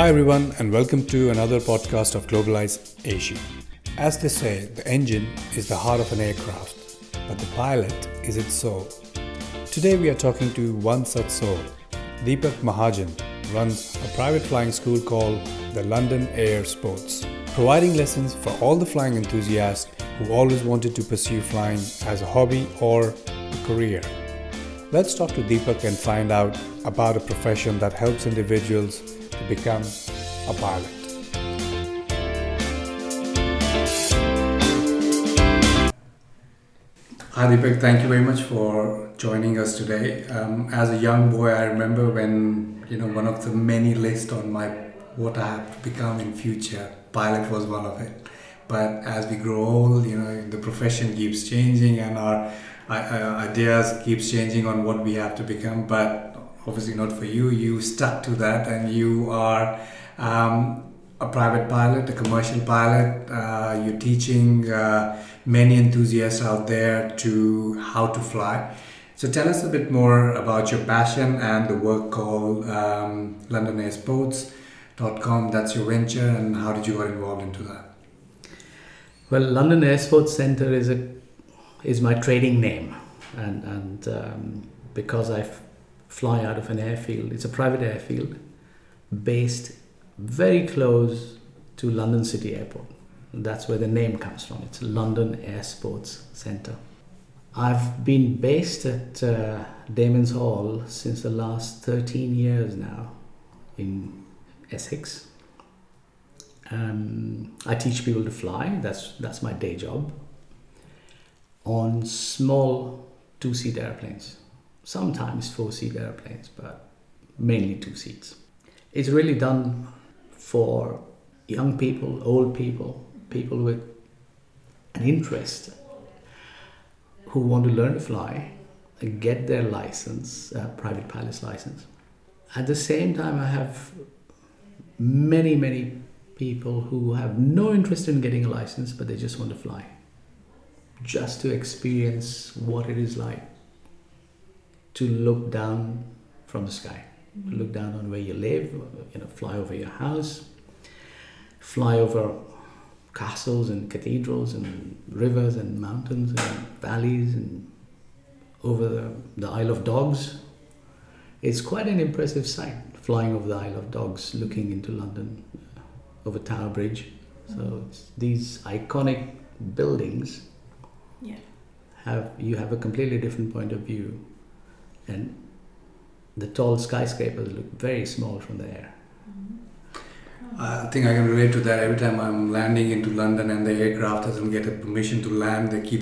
Hi, everyone, and welcome to another podcast of Globalize Asia. As they say, the engine is the heart of an aircraft, but the pilot is its soul. Today, we are talking to one such soul. Deepak Mahajan runs a private flying school called the London Air Sports, providing lessons for all the flying enthusiasts who always wanted to pursue flying as a hobby or a career. Let's talk to Deepak and find out about a profession that helps individuals to become a pilot. Hi Deepak, thank you very much for joining us today. Um, as a young boy, I remember when you know one of the many lists on my what I have to become in future. Pilot was one of it. But as we grow old, you know the profession keeps changing and our uh, ideas keeps changing on what we have to become. But obviously not for you. You stuck to that, and you are. Um, a private pilot, a commercial pilot. Uh, you're teaching uh, many enthusiasts out there to how to fly. So tell us a bit more about your passion and the work called um, LondonAirSports.com. That's your venture, and how did you get involved into that? Well, London Air Sports Centre is a is my trading name, and and um, because I fly out of an airfield, it's a private airfield based very close to London City Airport. That's where the name comes from. It's London Air Sports Centre. I've been based at uh, Damyns Hall since the last 13 years now in Essex. Um, I teach people to fly. That's that's my day job. On small two-seat airplanes, sometimes four-seat airplanes, but mainly two seats. It's really done for young people, old people, people with an interest who want to learn to fly and get their license, uh, private pilot's license. At the same time, I have many, many people who have no interest in getting a license, but they just want to fly, just to experience what it is like to look down from the sky look down on where you live, you know, fly over your house, fly over castles and cathedrals and rivers and mountains and valleys and over the, the Isle of Dogs. It's quite an impressive sight, flying over the Isle of Dogs, looking into London uh, over Tower Bridge. So these iconic buildings yeah. have you have a completely different point of view, and the tall skyscrapers look very small from the air. I think I can relate to that. Every time I'm landing into London and the aircraft doesn't get a permission to land, they keep